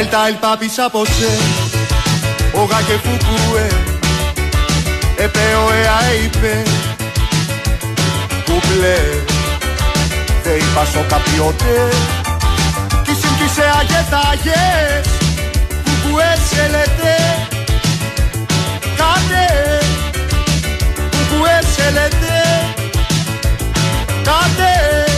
Έλτα έλπα πίσα ποσέ Ο γάκε φουκουέ Επέ ο είπε Κουμπλέ Δε είπα σο καπιότε Κι συμπίσε αγέτα αγές Κουκουέ σελετε, Κάτε Κουκουέ σε λέτε Κάτε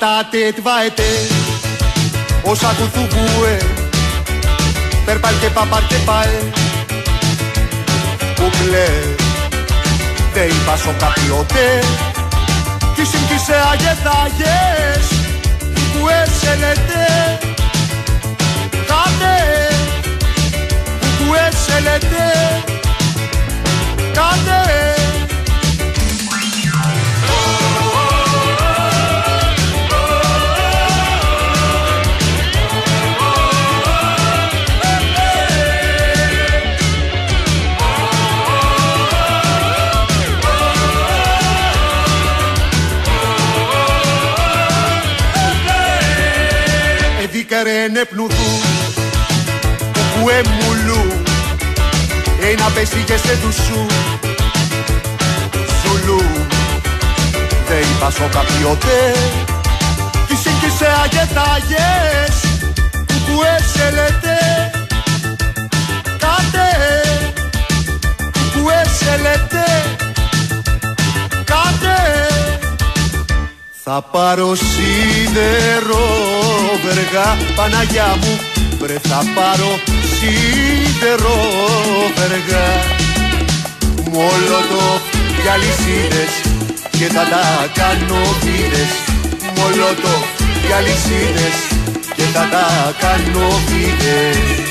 Atate tvaete Όσα κουθουβούε Περπάλ και παπάρ και παλ Κουκλέ Δεν είπα σο καπιότε Κι συμπτήσε αγεθάγες Κουκουέ σε λέτε Κάτε Κουκουέ σε λέτε Κάτε Εδίκαρε πνουδού Που εμουλού Ένα πέσει και σε δουσού. Ζουλού Δεν είπα σο καπιότε Τι σύγκυσε αγετάγες Που έσελετε. Κάτε Που έσελετε. Κάτε θα πάρω σίδερο βεργά Παναγιά μου Βρε θα πάρω σίδερο βεργά Μολότο για λυσίδες Και θα τα κάνω βίδες Μολότο για λυσίδες Και θα τα κάνω βίδες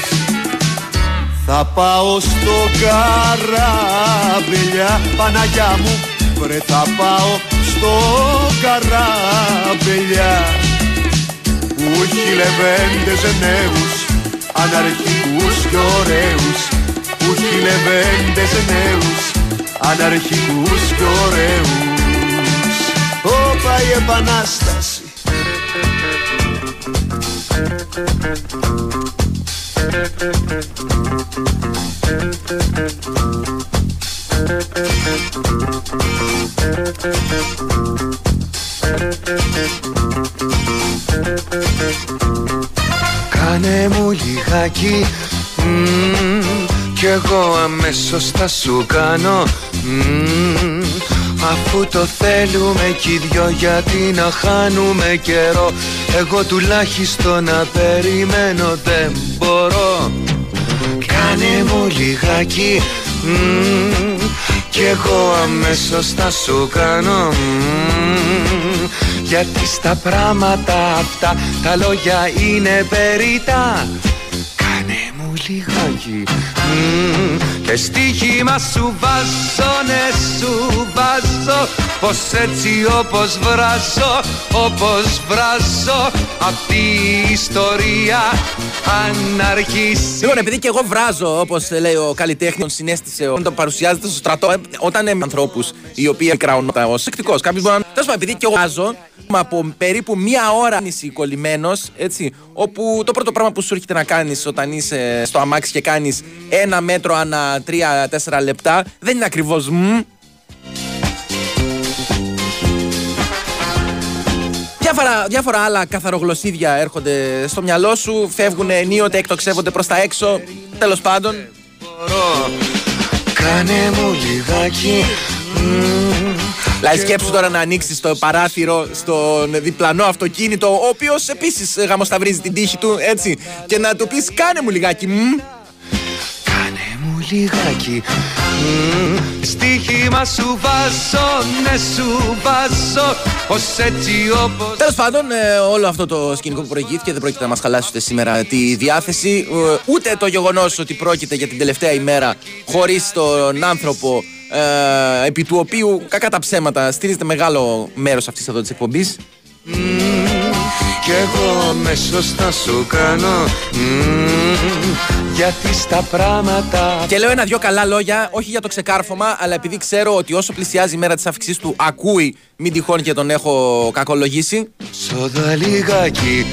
θα πάω στο καράβελια Παναγιά μου Βρε θα πάω στο καράβελια Που έχει λεβέντες νέους Αναρχικούς και ωραίους. Που έχει λεβέντες νέους Αναρχικούς και ωραίους. Όπα η επανάσταση. Κάνε λιγάκι μμμ, Κι εγώ αμέσως θα σου κάνω. Μμμ, Αφού το θέλουμε κι οι δυο γιατί να χάνουμε καιρό Εγώ τουλάχιστον να περιμένω δεν μπορώ. Κάνε μου λιγάκι. Μμμ, Κι εγώ αμέσως θα σου κάνω. Μμμ, Γιατί στα πράγματα αυτά τα λόγια είναι περίτα. Κάνε μου λιγάκι μμμ, Και στοίχημα σου βάζω, ναι σου βάζω Πως έτσι όπως βράζω, όπως βράζω Αυτή η ιστορία αν αρχίσει Λοιπόν, επειδή και εγώ βράζω, όπως λέει ο καλλιτέχνης, τον συνέστησε όταν το παρουσιάζεται στο στρατό, ε, όταν είναι ανθρώπους οι οποίοι εκραουνόταν ως εκτικό. Κάποιο μπορεί να. Τέλος πάντων, επειδή και εγώ βράζω, είμαι από περίπου μία ώρα νησί κολλημένο, έτσι, όπου το πρώτο πράγμα που σου έρχεται να κάνει όταν είσαι στο αμάξι και κάνει ένα μέτρο ανά τρία-τέσσερα λεπτά, δεν είναι ακριβώ μ. Διάφορα, διάφορα άλλα καθαρογλωσσίδια έρχονται στο μυαλό σου, φεύγουν ενίοτε, εκτοξεύονται προς τα έξω. Τέλος πάντων, μπορώ Κάνε μου λιγάκι μμμ, Δηλαδή, σκέψου τώρα να ανοίξει το παράθυρο στον διπλανό αυτοκίνητο, ο οποίος επίσης γαμοσταυρίζει την τύχη του, έτσι. Και να του πεις: Κάνε μου λιγάκι. Μ. Κάνε μου λιγάκι μμμ, Στοίχημα σου βάζω, ναι σου βάζω Πως έτσι όπως Τέλος πάντων, ε, όλο αυτό το σκηνικό που προηγήθηκε δεν πρόκειται να μας χαλάσει ούτε σήμερα τη διάθεση. ε, ούτε το γεγονός ότι πρόκειται για την τελευταία ημέρα χωρίς τον άνθρωπο ε, επί του οποίου κακά τα ψέματα στηρίζεται μεγάλο μέρος αυτής εδώ της εκπομπής. Μμμ, Κι εγώ μέσος θα σου κάνω Γιατί στα πράγματα Και λέω ένα-δυο καλά λόγια, όχι για το ξεκάρφωμα, αλλά επειδή ξέρω ότι όσο πλησιάζει η μέρα της αύξησής του, ακούει, μην τυχόν και τον έχω κακολογήσει. Σόδα λιγάκι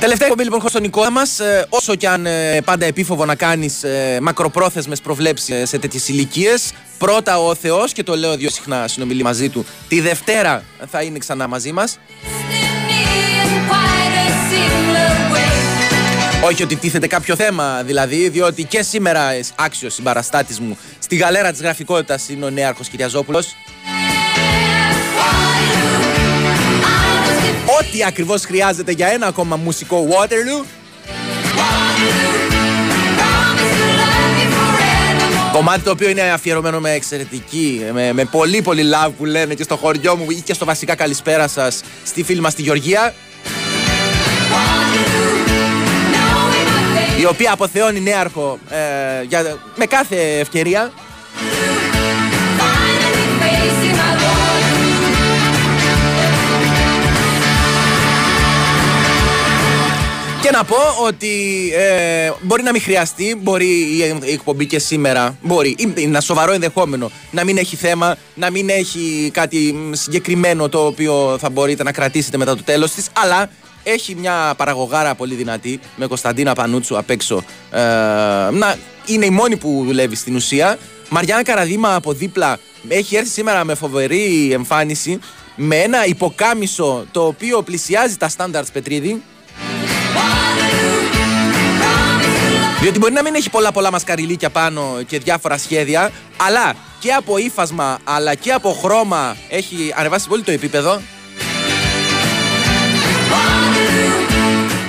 Τελευταία εκπομπή λοιπόν στον εικόνα μας. Ε, όσο και αν ε, πάντα επίφοβο να κάνεις ε, μακροπρόθεσμες προβλέψεις ε, σε τέτοιες ηλικίες, πρώτα ο Θεός, και το λέω δύο συχνά συνομιλεί μαζί του, τη Δευτέρα θα είναι ξανά μαζί μας. Όχι ότι τίθεται κάποιο θέμα δηλαδή, διότι και σήμερα ε, άξιος συμπαραστάτης μου στη γαλέρα της γραφικότητας είναι ο Νέαρχος Κυριαζόπουλος. Ό,τι ακριβώς χρειάζεται για ένα ακόμα μουσικό Waterloo. Κομμάτι το οποίο είναι αφιερωμένο με εξαιρετική, με, με πολύ πολύ love που λένε και στο χωριό μου ή και στο βασικά καλησπέρα σας στη φίλη μας στη Γεωργία. Η οποία αποθεώνει νέαρχο ε, για, με κάθε ευκαιρία Και να πω ότι ε, μπορεί να μην χρειαστεί, μπορεί η εκπομπή και σήμερα, μπορεί, είναι ένα σοβαρό ενδεχόμενο να μην έχει θέμα, να μην έχει κάτι συγκεκριμένο το οποίο θα μπορείτε να κρατήσετε μετά το τέλος της, αλλά έχει μια παραγωγάρα πολύ δυνατή με Κωνσταντίνα Πανούτσου απ' έξω. Ε, να, είναι η μόνη που δουλεύει στην ουσία. Μαριάννα Καραδίμα από δίπλα έχει έρθει σήμερα με φοβερή εμφάνιση με ένα υποκάμισο το οποίο πλησιάζει τα standards Πετρίδη Διότι μπορεί να μην έχει πολλά πολλά μασκαριλίκια πάνω και διάφορα σχέδια, αλλά και από ύφασμα αλλά και από χρώμα έχει ανεβάσει πολύ το επίπεδο.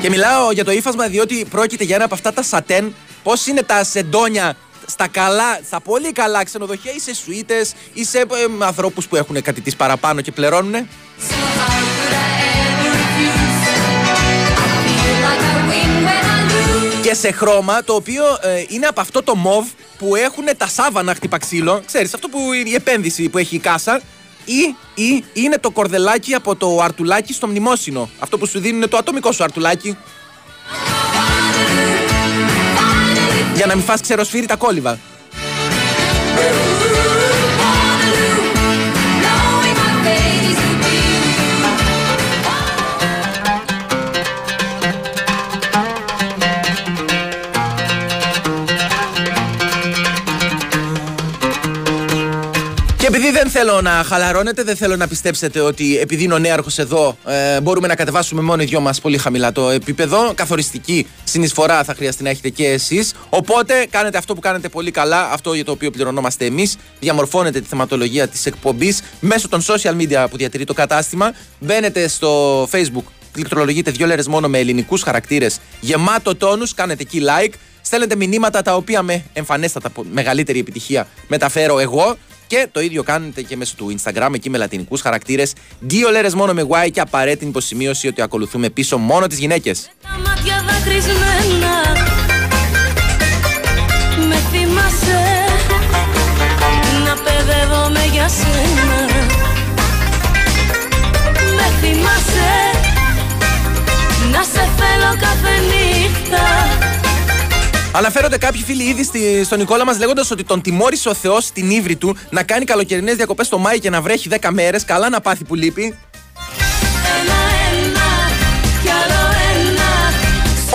Και μιλάω για το ύφασμα διότι πρόκειται για ένα από αυτά τα σατέν. Πώς είναι τα σεντόνια στα καλά, στα πολύ καλά ξενοδοχεία ή σε σουίτες ή σε ε, ανθρώπους που έχουν κάτι της παραπάνω και πληρώνουν. Και σε χρώμα το οποίο ε, είναι από αυτό το μοβ που έχουν τα σάβανα χτυπα ξύλο. Ξέρεις, αυτό που η επένδυση που έχει η κάσα. Ή, ή είναι το κορδελάκι από το αρτουλάκι στο μνημόσυνο. Αυτό που σου δίνουν το ατομικό σου αρτουλάκι. Για να μην φας ξεροσφύρι τα κόλληβα. Επειδή δεν θέλω να χαλαρώνετε, δεν θέλω να πιστέψετε ότι επειδή είναι ο νέαρχος εδώ, ε, μπορούμε να κατεβάσουμε μόνο οι δυο μας πολύ χαμηλά το επίπεδο. Καθοριστική συνεισφορά θα χρειαστεί να έχετε και εσείς. Οπότε κάνετε αυτό που κάνετε πολύ καλά, αυτό για το οποίο πληρωνόμαστε εμείς. Διαμορφώνετε τη θεματολογία της εκπομπής μέσω των social media που διατηρεί το κατάστημα. Μπαίνετε στο Facebook, πληκτρολογείτε δύο λέρες μόνο με ελληνικούς χαρακτήρες, γεμάτο τόνους, κάνετε εκεί like. Στέλνετε μηνύματα τα οποία με εμφανέστατα μεγαλύτερη επιτυχία μεταφέρω εγώ και το ίδιο κάνετε και μέσω του Instagram, εκεί με λατινικούς χαρακτήρες. Δύο λέρες μόνο με Y και απαραίτητη υποσημείωση ότι ακολουθούμε πίσω μόνο τις γυναίκες. Με θυμάσαι να παιδεύομαι για σένα Με θυμάσαι να σε θέλω κάθε νύχτα Αναφέρονται κάποιοι φίλοι ήδη στη, στον Νικόλα μας λέγοντας ότι τον τιμώρησε ο Θεός στην ύβρη του να κάνει καλοκαιρινές διακοπές το Μάη και να βρέχει 10 μέρες. Καλά να πάθει που λείπει.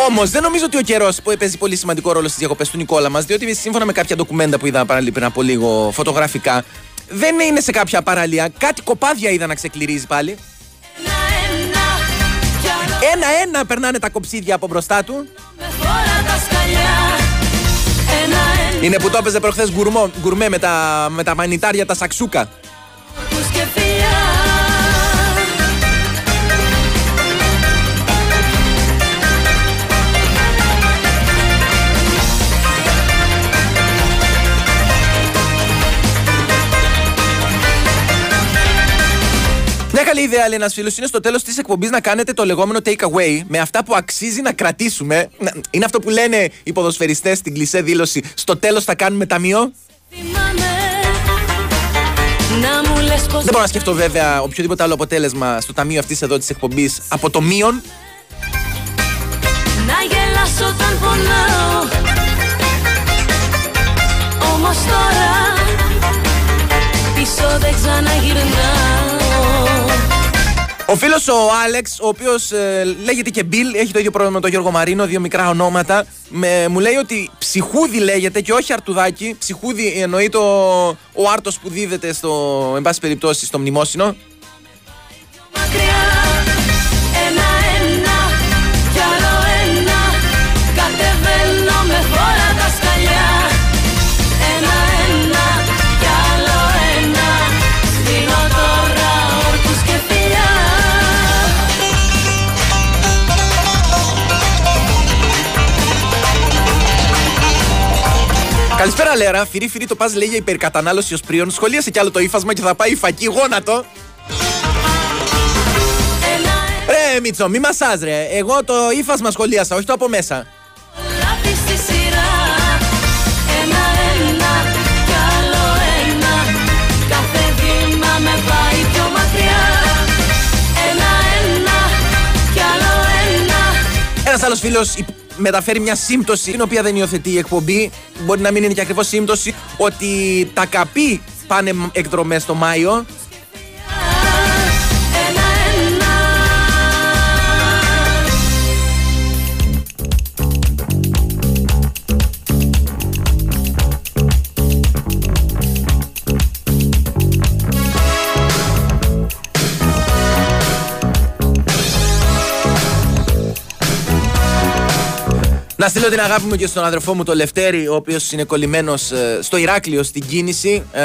Όμως δεν νομίζω ότι ο καιρός παίζει πολύ σημαντικό ρόλο στις διακοπές του Νικόλα μας, διότι σύμφωνα με κάποια ντοκουμέντα που είδα πριν από λίγο φωτογραφικά, δεν είναι σε κάποια παραλία. Κάτι κοπάδια είδα να ξεκληρίζει πάλι. Ένα-ένα περνάνε τα κοψίδια από μπροστά του. Είναι που το έπαιζε προχθές γκουρμέ με τα, με τα μανιτάρια τα σαξούκα. Μια καλή ιδέα, λέει ένας φίλος, είναι στο τέλος της εκπομπής να κάνετε το λεγόμενο take away με αυτά που αξίζει να κρατήσουμε. Είναι αυτό που λένε οι ποδοσφαιριστές στην κλεισέ δήλωση. Στο τέλος θα κάνουμε ταμείο. Να μου λες Δεν μπορώ να σκεφτώ βέβαια οποιοδήποτε άλλο αποτέλεσμα στο ταμείο αυτής εδώ της εκπομπής από το μείον. Να γελάσω όταν πονάω Όμως τώρα Πίσω δεν ξαναγυρνάω Ο φίλος ο Άλεξ, ο οποίος λέγεται και Μπιλ, έχει το ίδιο πρόβλημα με τον Γιώργο Μαρίνο, δύο μικρά ονόματα. Με, μου λέει ότι ψυχούδι λέγεται και όχι αρτουδάκι. Ψυχούδι εννοεί το, ο άρτος που δίδεται στο, εν πάση περιπτώσει, στο μνημόσυνο. Μακριά Καλησπέρα, Λέρα. Φυρί, φυρί, το πας λέει για υπερκατανάλωση ως πρίον. Σχολίασε κι άλλο το ύφασμα και θα πάει φακή γόνατο. Ρε, Μίτσο, μη μασάζ, ρε. Εγώ το ύφασμα σχολίασα, όχι το από μέσα. Λάθη στη σειρά Ένα-ένα Κι άλλο ένα Κάθε βήμα με πάει πιο μακριά Ένα-ένα Κι άλλο ένα Ένας άλλος φίλος μεταφέρει μια σύμπτωση, την οποία δεν υιοθετεί η εκπομπή. Μπορεί να μην είναι και ακριβώς σύμπτωση, ότι τα καπί πάνε εκδρομές το Μάιο. Να στείλω την αγάπη μου και στον αδερφό μου το Λευτέρη, ο οποίος είναι κολλημένος στο Ηράκλειο στην κίνηση. Ε,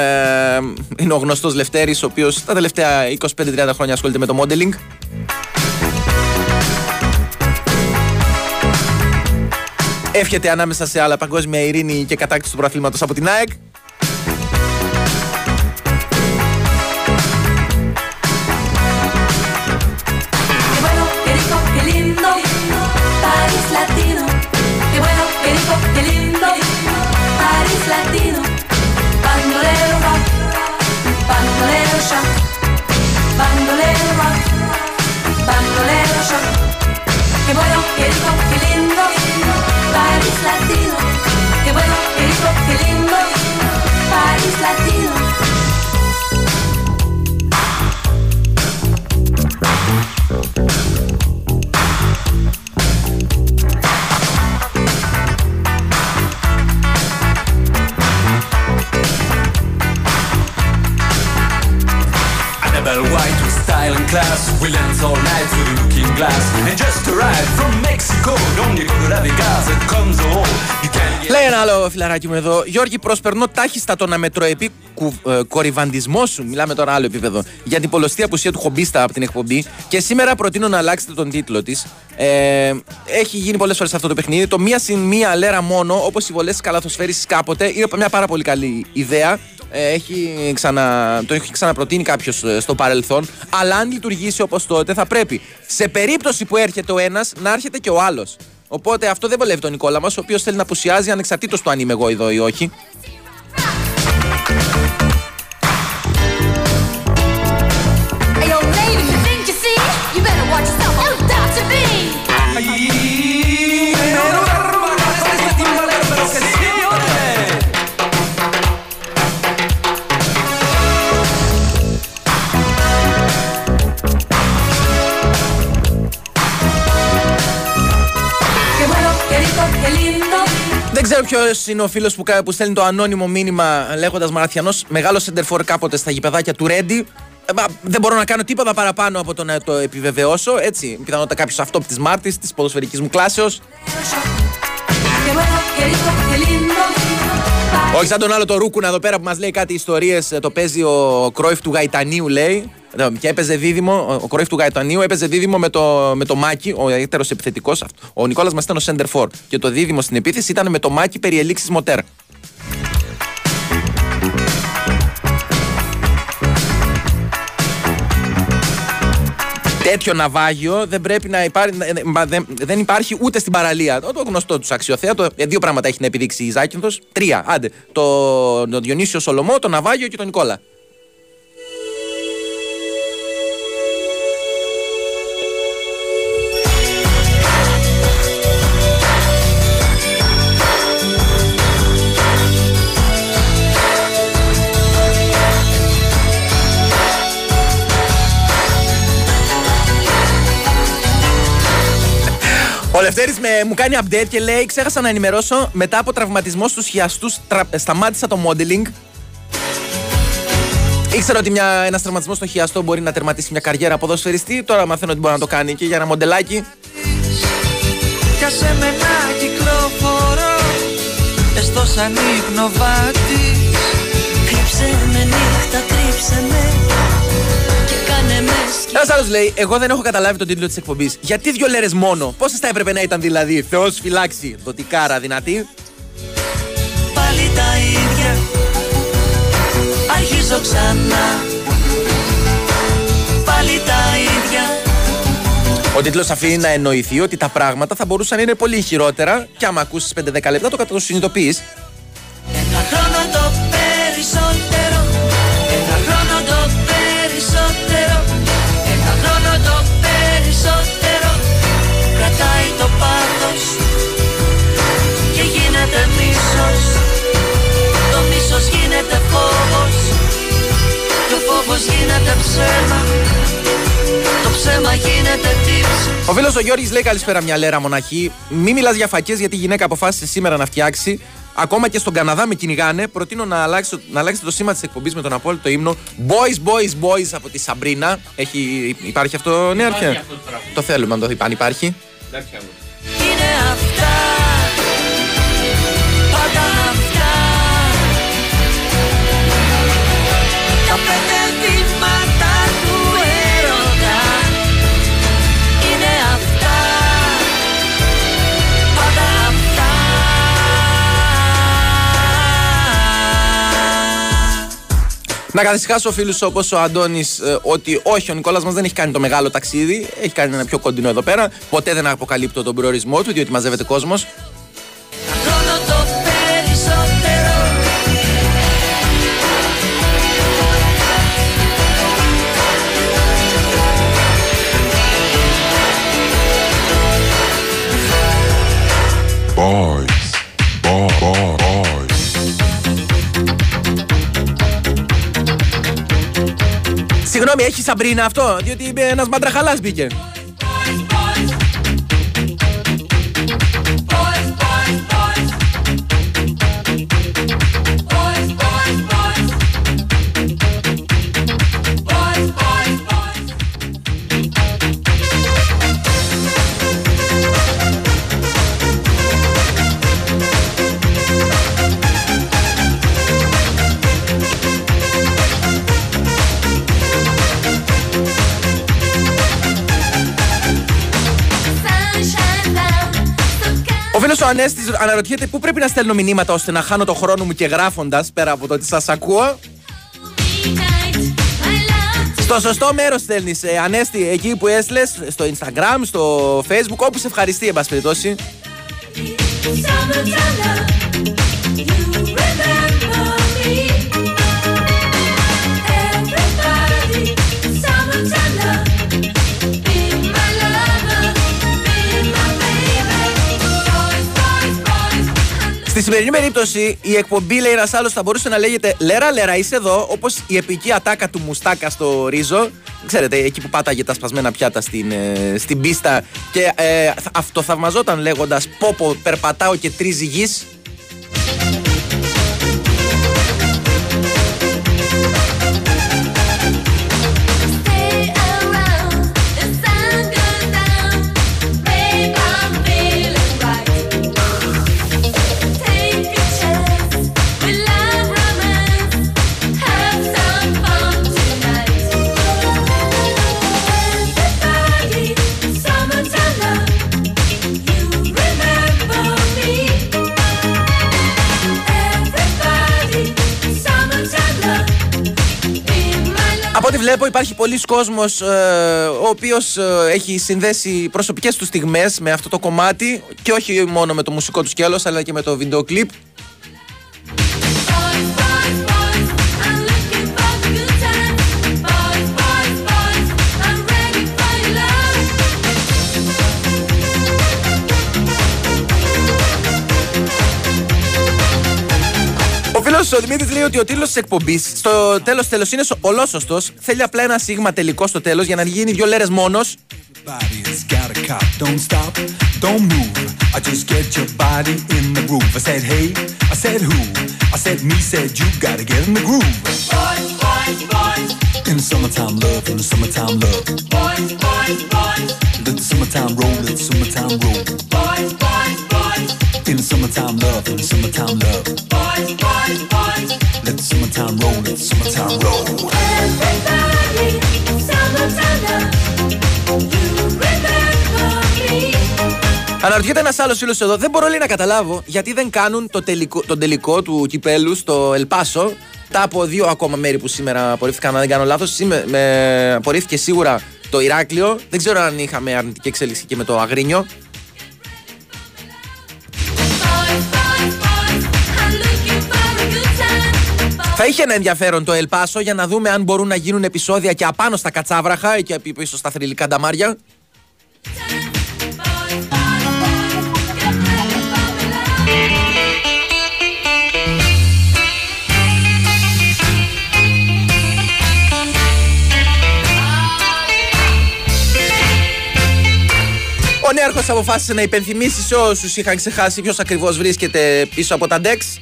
είναι ο γνωστός Λευτέρης, ο οποίος τα τελευταία 25-30 χρόνια ασχολείται με το modeling. Εύχεται ανάμεσα σε άλλα παγκόσμια ειρήνη και κατάκτηση του προαθλήματος από την ΑΕΚ. Φιλαράκι μου εδώ. Γιώργη, προσπερνώ τάχιστα τον αμετροεπί κου, ε, κορυβαντισμό σου. Μιλάμε τώρα άλλο επίπεδο. Για την πολλωστή απουσία του χομπίστα από την εκπομπή. Και σήμερα προτείνω να αλλάξετε τον τίτλο της. Ε, έχει γίνει πολλές φορές αυτό το παιχνίδι. Το μία συν μία λέρα μόνο, όπως οι βολές της καλαθοσφαίρισης κάποτε, είναι μια πάρα πολύ καλή ιδέα. Ε, έχει ξανα, το έχει ξαναπροτείνει κάποιος στο παρελθόν. Αλλά αν λειτουργήσει όπως τότε, θα πρέπει σε περίπτωση που έρχεται ο ένας να έρχεται και ο άλλος. Οπότε αυτό δεν βολεύει τον Νικόλα μας, ο οποίος θέλει να απουσιάζει ανεξαρτήτως του αν είμαι εγώ εδώ ή όχι. Ποιος είναι ο φίλος που, κα- που στέλνει το ανώνυμο μήνυμα λέγοντας Μαραθιανός μεγάλο σεντερφόρ κάποτε στα γηπεδάκια του Ρέντι. Ε, μα, δεν μπορώ να κάνω τίποτα παραπάνω από το να το επιβεβαιώσω. Έτσι, πιθανότατα κάποιος αυτό τη Μάρτης, της ποδοσφαιρικής μου κλάσεως. Όχι σαν τον άλλο το Ρούκουνα εδώ πέρα που μας λέει κάτι ιστορίες. Το παίζει ο Κρόιφ του Γαϊτανίου, λέει. Ε, Και έπαιζε δίδυμο, ο- ο Κρόιφ του Γαϊτανίου έπαιζε δίδυμο με το, με το Μάκη, ο έτερος επιθετικός. Ο Νικόλας μα ήταν ο Σέντερ Φορ. Και το δίδυμο στην επίθεση ήταν με το Μάκη περί ελήξη Μοτέρ. Τέτοιο ναυάγιο δεν πρέπει να υπάρχει, δεν, δεν υπάρχει ούτε στην παραλία. Το, το γνωστό τους αξιοθέατο. Ε, δύο πράγματα έχει να επιδείξει η Ζάκυνθος. Τρία. Άντε. Το, το Διονύσιο Σολομό, το ναυάγιο και τον Νικόλα. Ο Λευτέρης με, μου κάνει update και λέει: Ξέχασα να ενημερώσω μετά από τραυματισμό στους χιαστούς. Σταμάτησα το modeling. Ήξερα ότι μια, ένας τραυματισμός στο χιαστό μπορεί να τερματίσει μια καριέρα ποδοσφαιριστή. Τώρα μαθαίνω ότι μπορεί να το κάνει και για ένα μοντελάκι. Κάσε με να κυκλοφορώ Έστω σαν ύπνοβάτης Κρύψε με νύχτα, κρύψε με Ένα άλλο λέει: Εγώ δεν έχω καταλάβει τον τίτλο τη εκπομπή. Γιατί δύο λέρε μόνο, πόσε θα έπρεπε να ήταν δηλαδή. Θεό φυλάξει. Δοτικάρα δυνατή. Πάλι τα ίδια Αρχίζω ξανά Πάλι τα ίδια Ο τίτλο αφήνει να εννοηθεί ότι τα πράγματα θα μπορούσαν να είναι πολύ χειρότερα και άμα ακούσει 5-10 λεπτά το κατοσυνειδητοποιεί. Ένα χρόνο το Και ο φόβος γίνεται ψέμα Το ψέμα γίνεται τύψη Ο φίλος ο Γιώργης λέει: Καλησπέρα, μια λέρα μοναχή. Μη μιλάς για φακές γιατί η γυναίκα αποφάσισε σήμερα να φτιάξει. Ακόμα και στον Καναδά με κυνηγάνε. Προτείνω να, αλλάξει, να αλλάξετε το σήμα της εκπομπής με τον απόλυτο ύμνο Boys, Boys, Boys από τη Σαμπρίνα. Έχει, υπάρχει αυτό, ναι, αρχαία; Το θέλουμε να το δει, αν υπάρχει. Είναι Να καθησυχάσω φίλους όπως ο Αντώνης ότι όχι, ο Νικόλας μας δεν έχει κάνει το μεγάλο ταξίδι. Έχει κάνει ένα πιο κοντινό εδώ πέρα. Ποτέ δεν αποκαλύπτω τον προορισμό του, διότι μαζεύεται κόσμος. Συγγνώμη, έχει Σαμπρίνα αυτό, διότι ένας μαντραχαλά μπήκε. Ο φίλο ο Ανέστη αναρωτιέται πού πρέπει να στέλνω μηνύματα ώστε να χάνω το χρόνο μου και γράφοντας πέρα από το ότι σας ακούω. Στο σωστό μέρος στέλνεις, Ανέστη, εκεί που έστειλες, στο Instagram, στο Facebook, όπου σε ευχαριστεί, εν πάση περιπτώσει. Σημερινή περίπτωση, η εκπομπή λέει ένας άλλος θα μπορούσε να λέγεται Λέρα, Λέρα, είσαι εδώ. Όπως η επική ατάκα του Μουστάκα στο Ρίζο. Ξέρετε, εκεί που πάταγε τα σπασμένα πιάτα στην, ε, στην πίστα και ε, αυτοθαυμαζόταν λέγοντας Πόπο, περπατάω και τρίζει γης. Βλέπω υπάρχει πολλοί κόσμος ε, ο οποίος ε, έχει συνδέσει προσωπικές του στιγμές με αυτό το κομμάτι και όχι μόνο με το μουσικό του σκέλος αλλά και με το βίντεο κλιπ. ο Δημήτρης λέει ότι ο τίτλος της εκπομπής στο τέλος τέλος είναι ολόσωστος. Θέλει απλά ένα σίγμα τελικό στο τέλος για να γίνει δύο λέρες μόνος. In the summertime love, in the summertime love. boys, boys, boys. Let the summertime roll, let the summertime roll. Everybody, summertime love. You remember me. Αναρωτιέται ένας άλλος φίλος εδώ, δεν μπορώ λέει, να καταλάβω γιατί δεν κάνουν το τελικό, τον τελικό του κυπέλου στο Ελπάσο. Τα από δύο ακόμα μέρη που σήμερα απορρίφθηκαν, αν δεν κάνω λάθος. Με, απορρίφθηκε σίγουρα το Ηράκλειο. Δεν ξέρω αν είχαμε αρνητική εξέλιξη και με το Αγρίνιο. Θα είχε ένα ενδιαφέρον το Ελπάσο για να δούμε αν μπορούν να γίνουν επεισόδια και απάνω στα κατσάβραχα ή και πίσω στα θρηλυκά νταμάρια. Boys, boys, boys, get ready for me love. Ο Νέαρχος αποφάσισε να υπενθυμίσει σε όσους είχαν ξεχάσει ποιος ακριβώς βρίσκεται πίσω από τα ντεξ.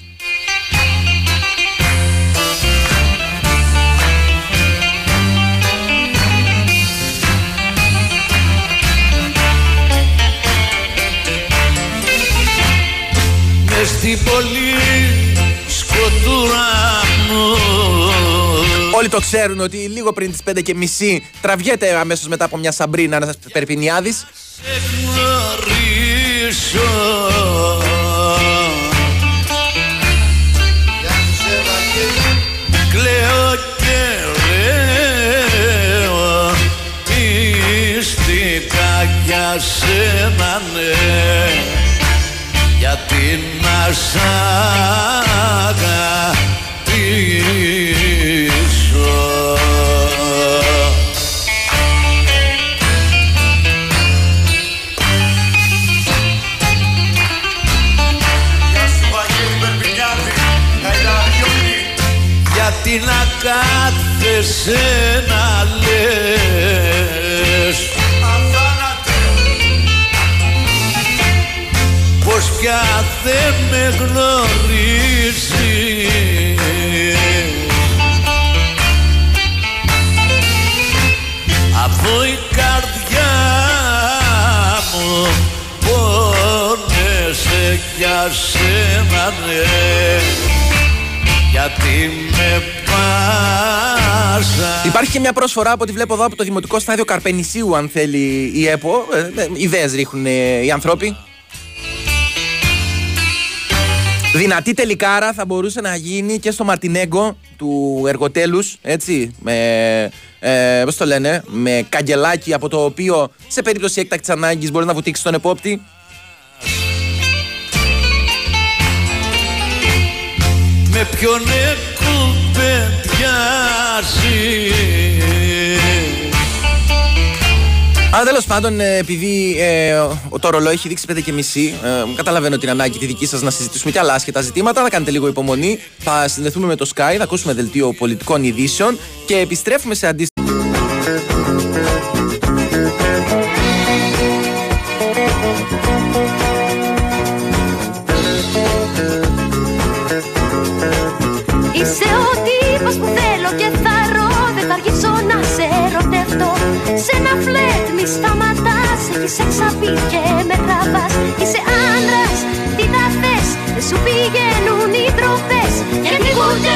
Μες στην πολύ σκοτούρα μου Όλοι το ξέρουν ότι λίγο πριν τις 5 και μισή τραβιέται αμέσως μετά από μια σαμπρίνα ένας Περπινιάδης. σε γνωρίσω Κλαίω και λέω Μυστικά για σένα ναι Γιατί να σ' αγαπήσω Γιατί να κάθεσαι να Πως πια δεν με γνωρίζεις Αφού η καρδιά μου πόνεσαι για σένα ναι γιατί με πάσα Υπάρχει και μια προσφορά από ό,τι βλέπω εδώ από το Δημοτικό Στάδιο Καρπενησίου, αν θέλει η ΕΠΟ. Ε, ε, ιδέες ρίχνουν ε, οι άνθρωποι. Δυνατή τελικάρα θα μπορούσε να γίνει και στο Μαρτινέγκο του εργοτέλους, έτσι, με, ε, πώς το λένε, με καγκελάκι από το οποίο σε περίπτωση έκτακτης ανάγκης μπορεί να βουτήξει τον επόπτη. με ποιον εκουβεντιάζει τέλος πάντων, ε, επειδή ε, το ρολόι έχει δείξει 5 και μισή, ε, καταλαβαίνω την ανάγκη τη δική σας να συζητήσουμε και άλλα άσχετα ζητήματα. Θα κάνετε λίγο υπομονή. Θα συνδεθούμε με το Sky, θα ακούσουμε δελτίο πολιτικών ειδήσεων και επιστρέφουμε σε αντίστοιχα. Σταματάς Έχεις εξαπεί και με τραβάς. Είσαι άντρας, τι θα θες. Δεν σου πηγαίνουν οι τροφές Γιατί ούτε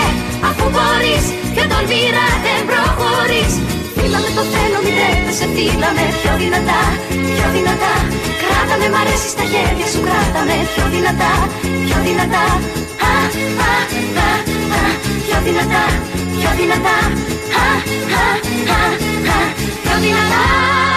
αφού μπορείς. Και τον πήρα δεν προχωρείς. Φίλαμε το θέλω μη τρέπεσαι. Φίλαμε πιο δυνατά, πιο δυνατά. Κράτα με μ' αρέσει στα χέρια σου. Κράτα με πιο δυνατά, πιο δυνατά. Α, α, α, α, Πιο δυνατά, πιο δυνατά. Α, α, α, α, Πιο δυνατά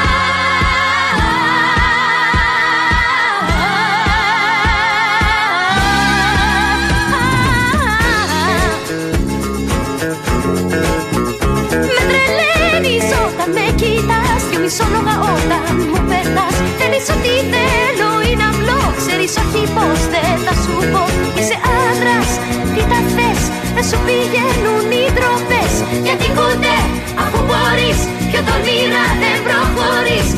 όταν με κοιτάς Και μισόλογα όταν μου πετάς Θέλεις ό,τι θέλω είναι απλό. Ξέρεις όχι πως δεν θα σου πω. Είσαι άντρας, τι τα θες Δεν σου πηγαίνουν οι τροφές Γιατί ούτε αφού μπορείς Πιο τολμήρα δεν προχωρείς.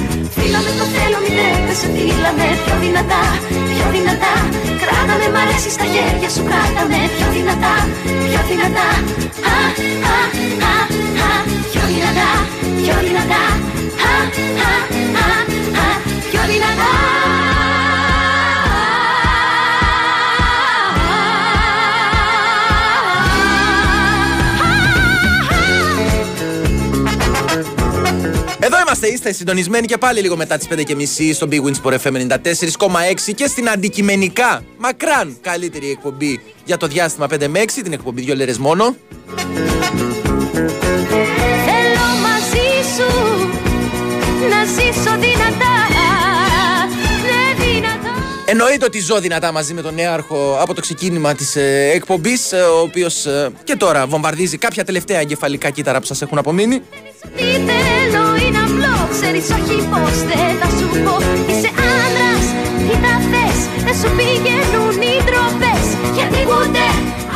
Στείλα με πιο δυνατά, πιο δυνατά. Κράτα με μ' αρέσει στα χέρια σου Κράτα με πιο δυνατά, πιο δυνατά. Α, α, α, α Πιο δυνατά, πιο δυνατά Α, α, α, α Πιο δυνατά Εδώ είμαστε, είστε συντονισμένοι και πάλι λίγο μετά τις 5.30 στο Big Wins Sport FM 94,6 και στην αντικειμενικά μακράν καλύτερη εκπομπή για το διάστημα 5 με 6, την εκπομπή δύο λέρες μόνο. Να ζήσω δυνατά. Ναι δυνατά Εννοείται ότι ζω δυνατά μαζί με τον νέαρχο από το ξεκίνημα της ε, εκπομπής, ε, ο οποίος ε, και τώρα βομβαρδίζει κάποια τελευταία εγκεφαλικά κύτταρα που σας έχουν απομείνει. Τι θέλω είναι απλό Ξέρεις όχι πως δεν θα σου πω. Είσαι άντρας, τι τα θες Δεν σου πηγαίνουν οι τροπές Γιατί ούτε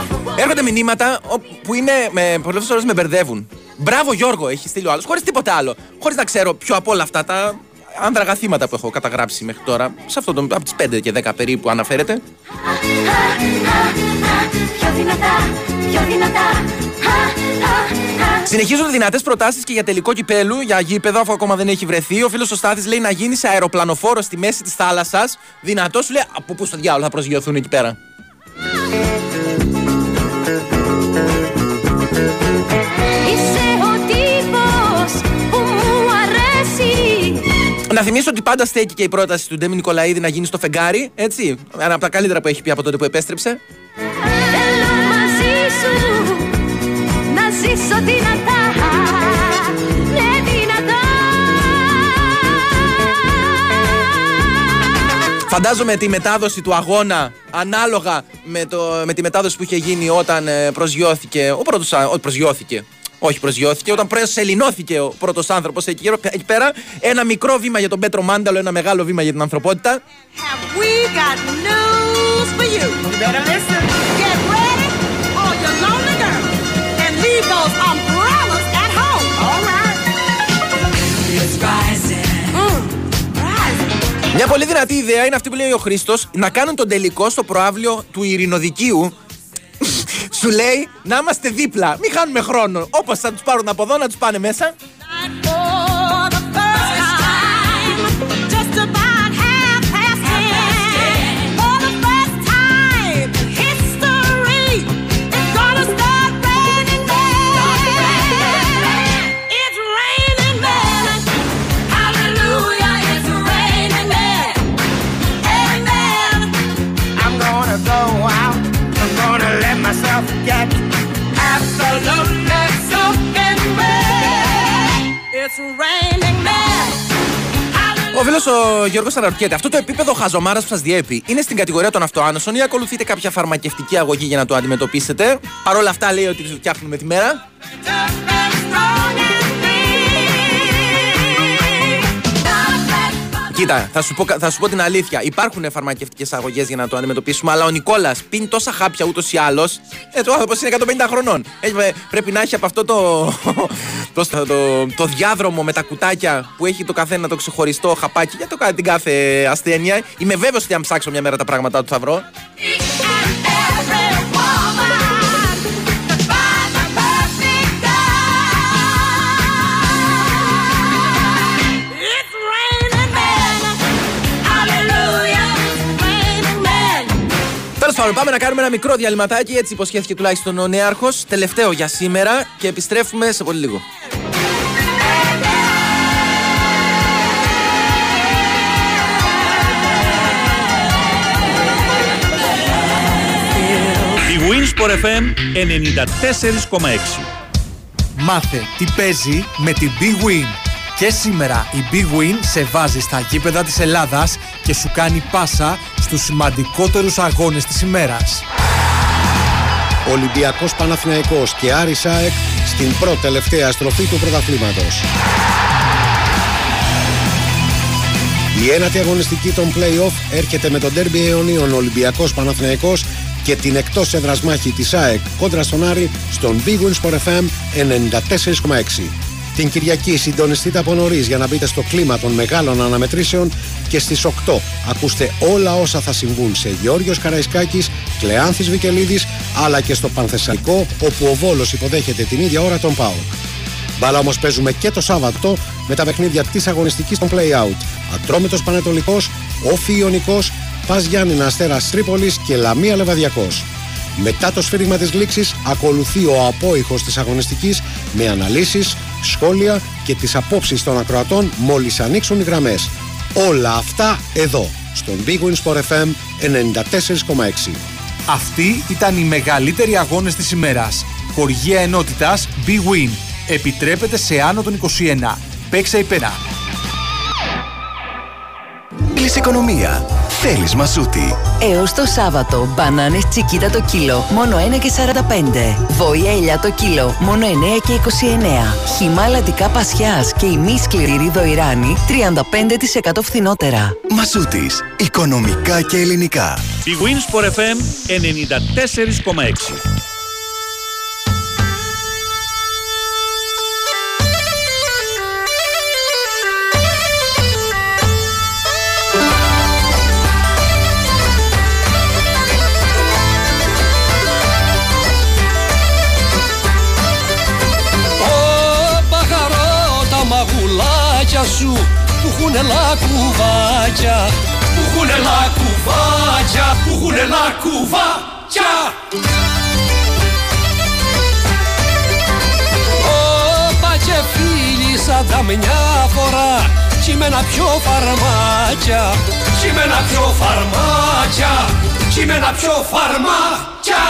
αφού μπορώ Έρχονται μηνύματα ο- που είναι με, πολλές φορές με μπερδεύουν. Μπράβο Γιώργο, έχεις στείλει ο άλλος, χωρίς τίποτα άλλο. Χωρίς να ξέρω ποιο από όλα αυτά τα άνδραγα θύματα που έχω καταγράψει μέχρι τώρα, σε αυτό το, από τις 5 και 10 περίπου αναφέρεται. Πιο δυνατά, πιο δυνατά Α, α, α. Συνεχίζονται δυνατές προτάσεις και για τελικό κυπέλου, για γήπεδο, αφού ακόμα δεν έχει βρεθεί. Ο φίλος ο Στάθης λέει να γίνει σε αεροπλανοφόρο στη μέση της θάλασσας. Δυνατός σου λέει από πού στο διάλογο θα προσγειωθούν εκεί πέρα; Να θυμίσω ότι πάντα στέκει και η πρόταση του Ντέμι Νικολαίδη να γίνει στο φεγγάρι, έτσι. Ένα από τα καλύτερα που έχει πει από τότε που επέστρεψε. Θέλω μαζί σου να ζήσω δυνατά Ναι δυνατά Φαντάζομαι τη μετάδοση του αγώνα ανάλογα με, το, με τη μετάδοση που είχε γίνει όταν ε, προσγειώθηκε. Ο πρώτος. Όχι, προσγειώθηκε. Όχι, προσγειώθηκε. Όταν προσελεινώθηκε ο πρώτος άνθρωπος εκεί, εκεί πέρα. Ένα μικρό βήμα για τον Πέτρο Μάνταλο, ένα μεγάλο βήμα για την ανθρωπότητα. Have we got news for you? You better listen. Get ready, all you lonely girls, and leave those umbrellas at home. All right. It's rising. Μια πολύ δυνατή ιδέα είναι αυτή που λέει ο Χρήστος να κάνουν τον τελικό στο προάβλιο του Ειρηνοδικίου. Σου λέει να είμαστε δίπλα. Μην χάνουμε χρόνο. Όπως θα τους πάρουν από εδώ, να τους πάνε μέσα. Ο φίλος ο Γιώργος αναρωτιέται, αυτό το επίπεδο χαζομάρας που σας διέπει είναι στην κατηγορία των αυτοάνωσων ή ακολουθείτε κάποια φαρμακευτική αγωγή για να το αντιμετωπίσετε; Παρ' όλα αυτά λέει ότι τους φτιάχνουμε τη μέρα. Κοίτα, θα σου, πω, θα σου πω την αλήθεια. Υπάρχουν φαρμακευτικές αγωγές για να το αντιμετωπίσουμε, αλλά ο Νικόλας πίνει τόσα χάπια ούτως ή άλλως. Ε, το άνθρωπος είναι 150 χρονών. Έχει, ε, πρέπει να έχει από αυτό το, πώς το, το, το διάδρομο με τα κουτάκια που έχει το καθένα το ξεχωριστό χαπάκι για το, κα- την κάθε ασθένεια. Είμαι βέβαιος ότι αν ψάξω μια μέρα τα πράγματα του θα βρω. Τέλο πάντων, πάμε να κάνουμε ένα μικρό διαλυματάκι. Έτσι υποσχέθηκε τουλάχιστον ο Νέαρχος. Τελευταίο για σήμερα και επιστρέφουμε σε πολύ λίγο. Η Winsport FM 94,6 Μάθε τι παίζει με την Big Win. Και σήμερα η Big Win σε βάζει στα γήπεδα της Ελλάδας και σου κάνει πάσα στους σημαντικότερους αγώνες της ημέρας. Ολυμπιακός Παναθηναϊκός και Άρης ΑΕΚ στην πρώτη τελευταία στροφή του πρωταθλήματος. Η ένατη αγωνιστική των play-off έρχεται με τον τέρμπι αιωνίων Ολυμπιακός Παναθηναϊκός και την εκτός έδρας μάχη της ΑΕΚ κόντρα στον Άρη στον Big Win Sport FM 94,6. Την Κυριακή συντονιστείτε από νωρίς για να μπείτε στο κλίμα των μεγάλων αναμετρήσεων και στις 8 ακούστε όλα όσα θα συμβούν σε Γεώργιος Καραϊσκάκης, Κλεάνθης Βικελίδης αλλά και στο Πανθεσσαλικό όπου ο Βόλος υποδέχεται την ίδια ώρα τον ΠΑΟΚ. Μπάλα όμως παίζουμε και το Σάββατο με τα παιχνίδια της αγωνιστικής των Play-Out. Ατρόμητος Πανετολικός, Όφη Ιωνικό, Πας Γιάννηνα Αστέρας Τρίπολης και Λαμία Λεβαδιακός. Μετά το σφύριγμα της λήξης ακολουθεί ο απόϊχος της αγωνιστικής με αναλύσεις, σχόλια και τις απόψεις των ακροατών μόλις ανοίξουν οι γραμμές. Όλα αυτά εδώ, στον Big Win Sport FM 94,6. Αυτοί ήταν οι μεγαλύτεροι αγώνες της ημέρας. Χοργία ενότητας Big Win. Επιτρέπεται σε άνω των 21. Παίξε υπέρα. Κλείς οικονομία. Θέλεις μασούτη. Έως το Σάββατο, μπανάνες τσικίτα το κιλό, μόνο 1 και 45. Βόηα ελιά το κιλό, μόνο 9 και 29. Χυμά λατικά πασιάς και η μη σκληρή ριδοϊράνη, 35% φθηνότερα. Μασούτης. Οικονομικά και ελληνικά. Big Wins for FM 94,6. Μαγουλάκια σου που έχουνε λακκουβάκια που έχουνε λακκουβάκια που έχουνε λακκουβάκια Όπα και φίλοι σαν τα μια φορά Κείμενα πιο φαρμάκια. Κείμενα πιο φαρμάκια Κείμενα πιο φαρμάκια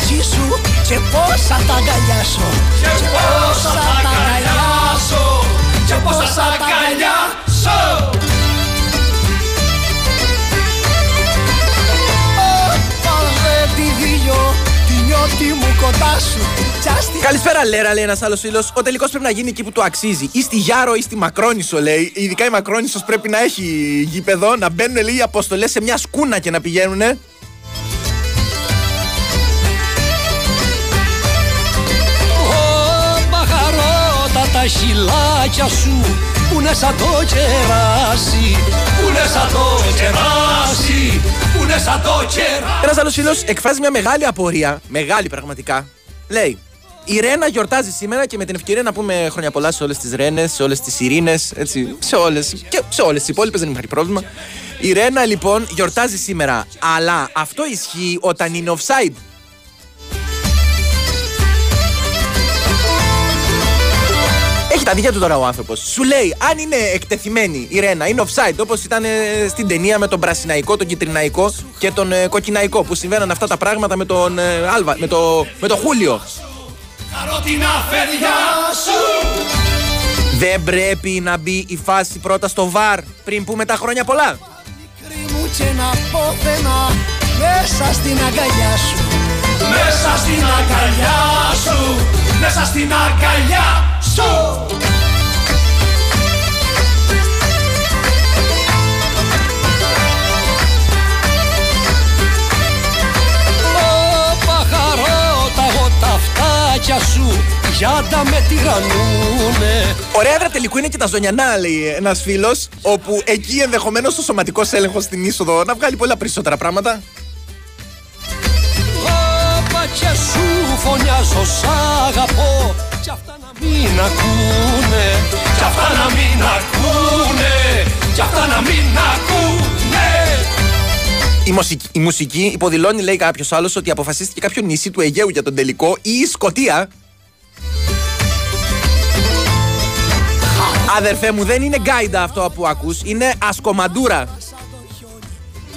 κορμάκι σου και πώς θα τα αγκαλιάσω Και πώς θα τα αγκαλιάσω Και πώς θα τα αγκαλιάσω Πάρε τη δίλιο τη νιώτη μου κοντά σου Just Καλησπέρα, Λέρα, λέει ένας άλλος φίλος. Ο τελικός πρέπει να γίνει εκεί που του αξίζει. Ή στη Γιάρο ή στη Μακρόνισο, λέει. Ειδικά η Μακρόνισος πρέπει να έχει γήπεδο, να μπαίνουν λίγοι αποστολές σε μια σκούνα και να πηγαίνουνε. Τα χυλάκια σου που είναι σαν το κεράσι Που είναι σαν το κεράσι Που είναι σαν το κεράσι Ένας άλλος φίλος εκφράζει μια μεγάλη απορία, μεγάλη πραγματικά. Λέει, η Ρένα γιορτάζει σήμερα και με την ευκαιρία να πούμε χρόνια πολλά σε όλες τις Ρένες, σε όλες τις Ειρήνες, έτσι, σε όλες και σε όλες τις υπόλοιπες, δεν υπάρχει πρόβλημα. Η Ρένα λοιπόν γιορτάζει σήμερα, αλλά αυτό ισχύει όταν είναι offside. Έχει τα δίκια του τώρα ο άνθρωπος. Σου λέει, αν είναι εκτεθειμένη η Ρένα, είναι offside, όπως ήταν ε, στην ταινία με τον Πρασιναϊκό, τον Κιτριναϊκό και τον ε, Κοκκιναϊκό, που συμβαίναν αυτά τα πράγματα με τον ε, Άλβα, με το, με το Χούλιο. Χαρώ την αφαιριά σου Δεν πρέπει να μπει η φάση πρώτα στο βαρ πριν πούμε τα χρόνια πολλά. μου και να πόθενα μέσα στην αγκαλιά σου Μέσα στην αγκαλιά σου Μέσα στην αγκαλιά σου Ω παχαρότα εγώ τα φτάκια σου Γιάντα με τυρανούνε Ωραία έδρα τελικού είναι και τα ζωνιανά, λέει ένας φίλος, όπου εκεί ενδεχομένως ο σωματικό έλεγχο στην είσοδο να βγάλει πολλά περισσότερα πράγματα. Όπα και σου φωνιάζω σ' αγαπώ Κι αυτά να μην ακούνε Κι αυτά να μην ακούνε Κι αυτά να μην ακούνε Η μουσική, η μουσική υποδηλώνει, λέει κάποιος άλλος, ότι αποφασίστηκε κάποιο νησί του Αιγαίου για τον τελικό ή η Σκοτία. Αδερφέ μου, δεν είναι γκάιντα αυτό που ακούς, είναι ασκομαντούρα.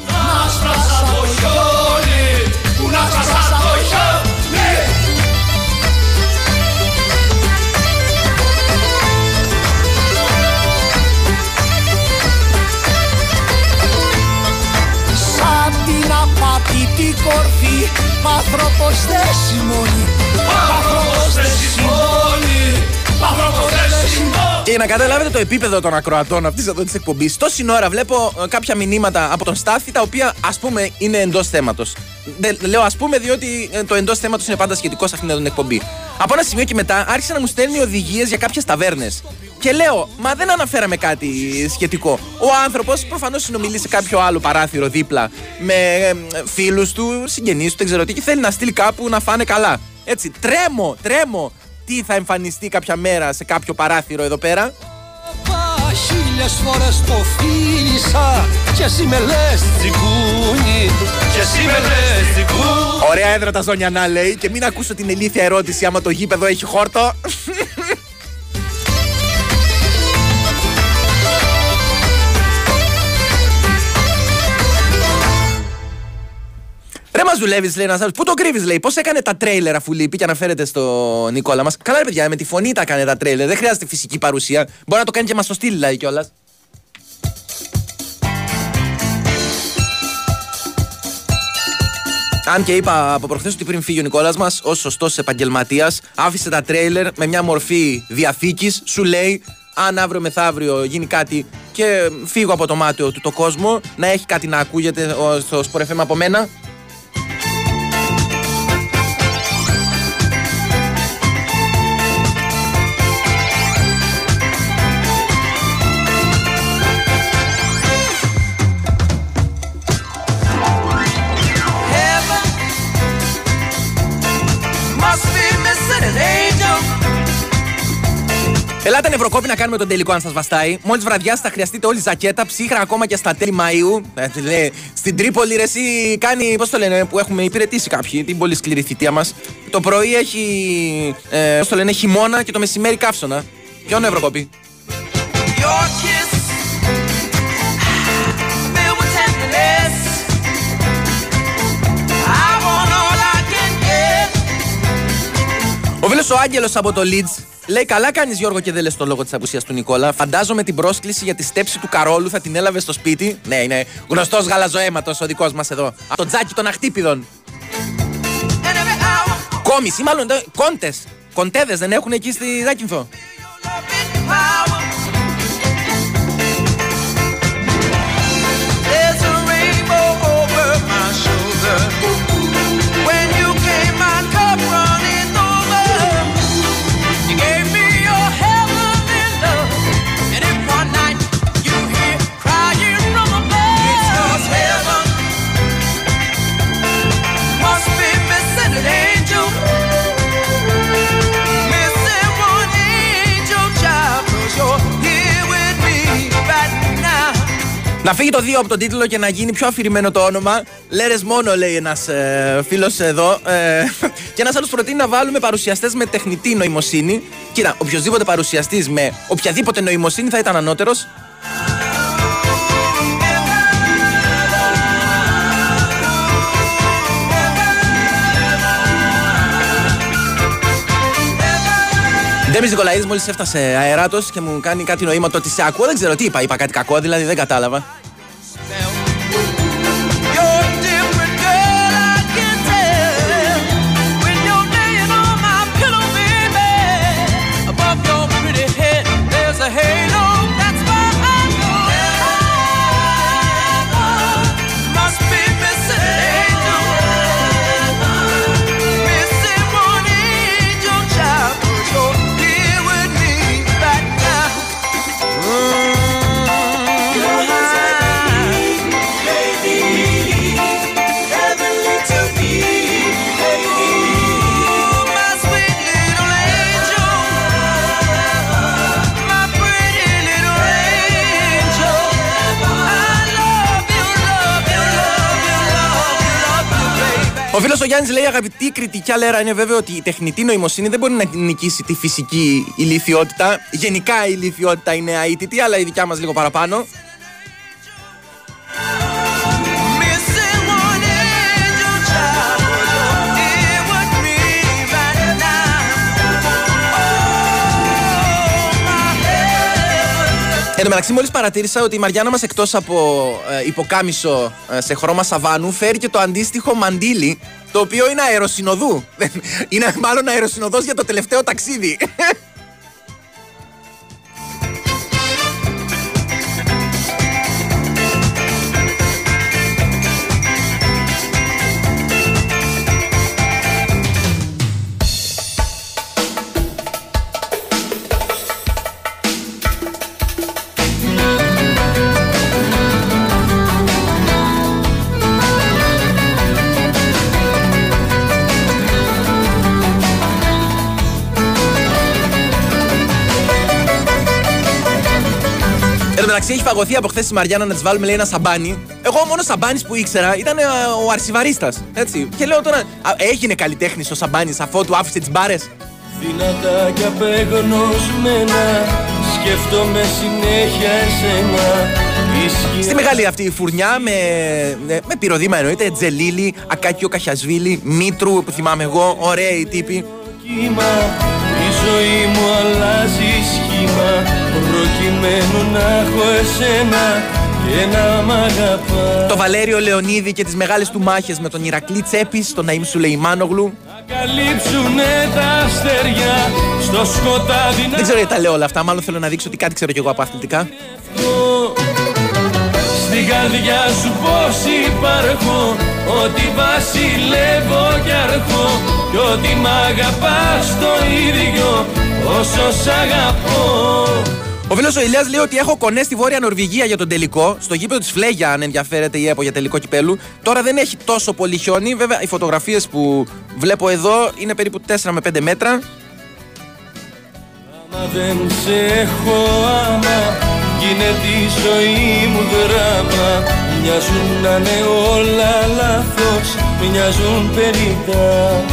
Να σπράσα το χιόνι Που να σπράσα Άνθρωπος δεν συμμονεί Άνθρωπος δεν συμφώνει Άνθρωπος δεν συμφώνει Και για να καταλάβετε το επίπεδο των ακροατών αυτής εδώ της εκπομπής, τόση ώρα βλέπω ε, κάποια μηνύματα από τον Στάθη τα οποία ας πούμε είναι εντός θέματος. Λέω ας πούμε διότι ε, το εντός θέματος είναι πάντα σχετικό σε αυτήν εδώ την εκπομπή. Από ένα σημείο και μετά άρχισε να μου στέλνει οδηγίες για κάποιες ταβέρνες. Και λέω, μα δεν αναφέραμε κάτι σχετικό. Ο άνθρωπος προφανώς συνομιλεί σε κάποιο άλλο παράθυρο δίπλα με φίλους του, συγγενείς του, δεν ξέρω τι, και θέλει να στείλει κάπου να φάνε καλά. Έτσι, τρέμω, τρέμω. Τι θα εμφανιστεί κάποια μέρα σε κάποιο παράθυρο εδώ πέρα. Χίλιες φορές το φίλησα Και εσύ με λες τσιγκούνι Και εσύ με λες τσιγκούνι Ωραία έδρα τα Ζωνιανά λέει και μην ακούσω την ηλίθια ερώτηση άμα το γήπεδο έχει χόρτο. Ρε μας δουλεύεις, λέει ένα άλλο. Πού το κρύβεις, λέει. Πώς έκανε τα τρέιλερ αφού λείπει και αναφέρεται στο Νικόλα μας; Καλά, ρε παιδιά, με τη φωνή τα έκανε τα τρέιλερ. Δεν χρειάζεται φυσική παρουσία. Μπορεί να το κάνει και μας το στυλ, δηλαδή κιόλας. Αν και είπα από προχθές ότι πριν φύγει ο Νικόλας μας, ως σωστός επαγγελματίας, άφησε τα τρέιλερ με μια μορφή διαθήκης. Σου λέει, αν αύριο μεθαύριο γίνει κάτι και φύγω από το μάτιο του το κόσμο, να έχει κάτι να ακούγεται ο- στο Sport FM από μένα. Ελάτε νευροκόπη να κάνουμε τον τελικό αν σας βαστάει. Μόλις βραδιά θα χρειαστείτε όλη ζακέτα, ψύχρα ακόμα και στα τέλη Μαου. Ε, τι λέει, στην Τρίπολη ρε, εσύ κάνει, πώς το λένε, που έχουμε υπηρετήσει κάποιοι, την πολύ σκληρή θητεία μας. Το πρωί έχει, ε, πώς το λένε, χειμώνα και το μεσημέρι καύσωνα. Ποιο νευροκόπη; Your kiss filled with tenderness. I want all I can get. Ο φίλος ο Άγγελος από το Leeds λέει: Καλά κάνεις Γιώργο και δεν λες το λόγο της απουσίας του Νικόλα. Φαντάζομαι την πρόσκληση για τη στέψη του Καρόλου θα την έλαβε στο σπίτι. Ναι, είναι γνωστός γαλαζοαίματος ο δικός μας εδώ. Από το τζάκι των αχτύπηδων. Κόμιση, μάλλον κόντες. Κοντέδες δεν έχουν εκεί στη Δάκυνθο. Να φύγει το 2 από τον τίτλο και να γίνει πιο αφηρημένο το όνομα. Λέρες μόνο, λέει ένας ε, φίλος εδώ. Ε, και ένας άλλος προτείνει να βάλουμε παρουσιαστές με τεχνητή νοημοσύνη. Κοίτα, οποιοδήποτε παρουσιαστής με οποιαδήποτε νοημοσύνη θα ήταν ανώτερος. Ντέμις Νικολαίδης μόλις έφτασε αεράτος και μου κάνει κάτι νοήματο ότι σε ακούω. Δεν ξέρω τι είπα. Είπα κάτι κακό, δηλαδή δεν κατάλαβα. Φίλος ο Γιάννης λέει: Αγαπητή κριτική αλέρα, είναι βέβαιο ότι η τεχνητή νοημοσύνη δεν μπορεί να νικήσει τη φυσική ηλικιότητα. Γενικά η ηλικιότητα είναι αίτητη, αλλά η δικιά μας λίγο παραπάνω. Εν τω μεταξύ, μόλις παρατήρησα ότι η Μαριάννα μας εκτός από ε, υποκάμισο ε, σε χρώμα σαβάνου, φέρει και το αντίστοιχο μαντίλι, το οποίο είναι αεροσυνοδού. είναι μάλλον αεροσυνοδός για το τελευταίο ταξίδι. Εντάξει, έχει φαγωθεί από χθες τη Μαριάννα να της βάλουμε λέει ένα σαμπάνι. Εγώ μόνο σαμπάνις που ήξερα ήταν ε, ο αρσιβαρίστα. Έτσι. Και λέω τώρα, α, έγινε καλλιτέχνης ο σαμπάνι αφού του άφησε τις μπάρες. Δυνατά και απεγνωσμένα Σκέφτομαι συνέχεια εσένα Ισχυρά Στη μεγάλη αυτή φουρνιά με, ε, με πυροδήμα εννοείται, Τζελίλη, Ακάκιο Καχιασβίλη, Μήτρου που θυμάμαι εγώ, ωραίοι τύποι. κύμα Η ζωή μου αλλάζει σχήμα Προκειμένου να έχω εσένα Και να μ' αγαπάς Το Βαλέριο Λεωνίδη και τις μεγάλες του μάχες με τον Ηρακλή Τσέπης, τον Ναΐμ Σουλεϊμάνογλου. Καλύψουνε τα αστέρια Στο σκοτάδι να Δεν ξέρω γιατί τα λέω όλα αυτά, μάλλον θέλω να δείξω ότι κάτι ξέρω κι εγώ από αθλητικά. Στην καρδιά σου πως υπάρχω Ότι βασιλεύω κι αρχώ Κι ότι μ' αγαπάς το ίδιο Όσο σ' αγαπώ Ο Βίλο ο Ηλίας λέει ότι έχω κονέ στη Βόρεια Νορβηγία για τον τελικό. Στο γήπεδο της Φλέγια, αν ενδιαφέρεται η ΕΠΟ για τελικό κυπέλου. Τώρα δεν έχει τόσο πολύ χιόνι. Βέβαια, οι φωτογραφίες που βλέπω εδώ είναι περίπου 4 με 5 μέτρα. Άμα δεν σε έχω άμα Γίνεται η ζωή μου δράμα Μοιάζουν να είναι όλα λάθος Μοιάζουν περιτά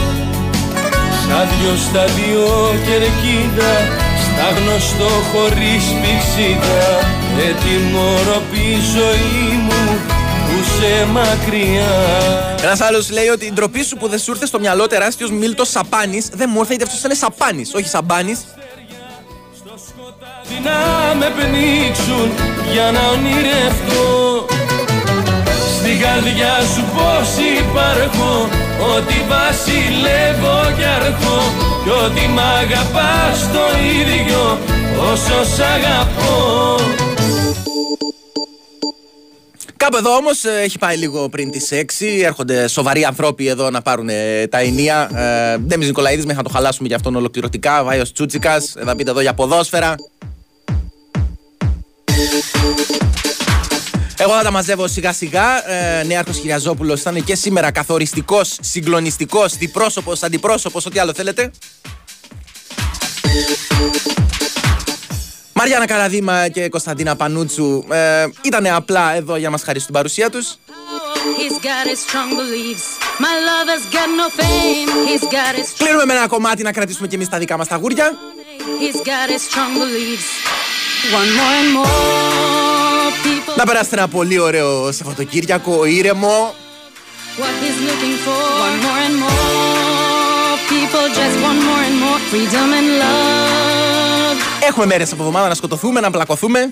Σαν δυο στα δυο κερκίδα Στα γνωστό χωρίς πηξίδα Ετοιμορροπή η ζωή μου Που σε μακριά. Ένας άλλος λέει ότι η ντροπή σου που δεν σου ήρθε στο μυαλό τεράστιος Μίλτος Σαπάνη δεν μου ήρθε γιατί αυτός ήταν Σαπάνη, όχι Σαμπάνης. Τι να με πνίξουν για να ονειρευτώ. Στην καρδιά σου πως υπάρχω Ότι βασιλεύω κι αρχώ Κι ότι μ' αγαπάς το ίδιο όσο σ' αγαπώ Κάπου εδώ όμως έχει πάει λίγο πριν τις 6. Έρχονται σοβαροί άνθρωποι εδώ να πάρουν ε, τα ενία. Ε, Ντέμις Νικολαίδης, μέχρι να το χαλάσουμε για αυτόν ολοκληρωτικά. Βάιος Τσούτσικας, ε, θα πείτε εδώ για ποδόσφαιρα. Εγώ θα τα μαζεύω σιγά σιγά. Ε, Νέαρχος Χιλιαζόπουλος ήταν και σήμερα καθοριστικός, συγκλονιστικός, διπρόσωπος, αντιπρόσωπος, ό,τι άλλο θέλετε. Μαριάννα Καραδίμα και Κωνσταντίνα Πανούτσου ε, ήταν απλά εδώ για να μας χαρίσουν την παρουσία τους. He's got his strong beliefs. My lover's got no fame. He's got his Κλείνουμε με ένα κομμάτι να κρατήσουμε και εμείς τα δικά μας τα γούρια. he's got his strong beliefs. One more and more people. Να περάσετε ένα πολύ ωραίο Σαββατοκύριακο ήρεμο. Έχουμε μέρες από εβδομάδα να σκοτωθούμε, να πλακωθούμε.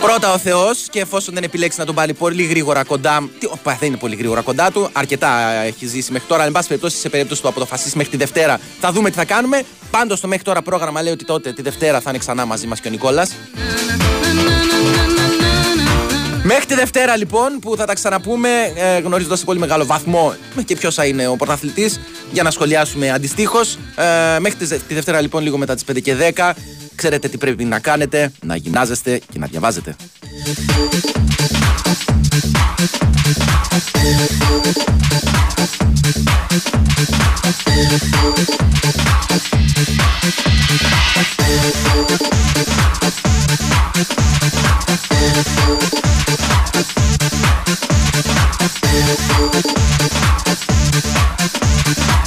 Πρώτα ο Θεός και εφόσον δεν επιλέξεις να τον πάρει πολύ γρήγορα κοντά. Τι, οπα, δεν είναι πολύ γρήγορα κοντά του. Αρκετά έχει ζήσει μέχρι τώρα. Εν πάση περιπτώσει, σε περίπτωση του αποφασίσει μέχρι τη Δευτέρα, θα δούμε τι θα κάνουμε. Πάντως το μέχρι τώρα πρόγραμμα λέει ότι τότε τη Δευτέρα θα είναι ξανά μαζί μας και ο Νικόλας. Μέχρι τη Δευτέρα λοιπόν που θα τα ξαναπούμε ε, γνωρίζοντας σε πολύ μεγάλο βαθμό και ποιος θα είναι ο πρωταθλητής για να σχολιάσουμε αντιστοίχως. Ε, μέχρι τη, τη Δευτέρα λοιπόν λίγο μετά τις 5 και 10 ξέρετε τι πρέπει να κάνετε, να γυμνάζεστε και να διαβάζετε.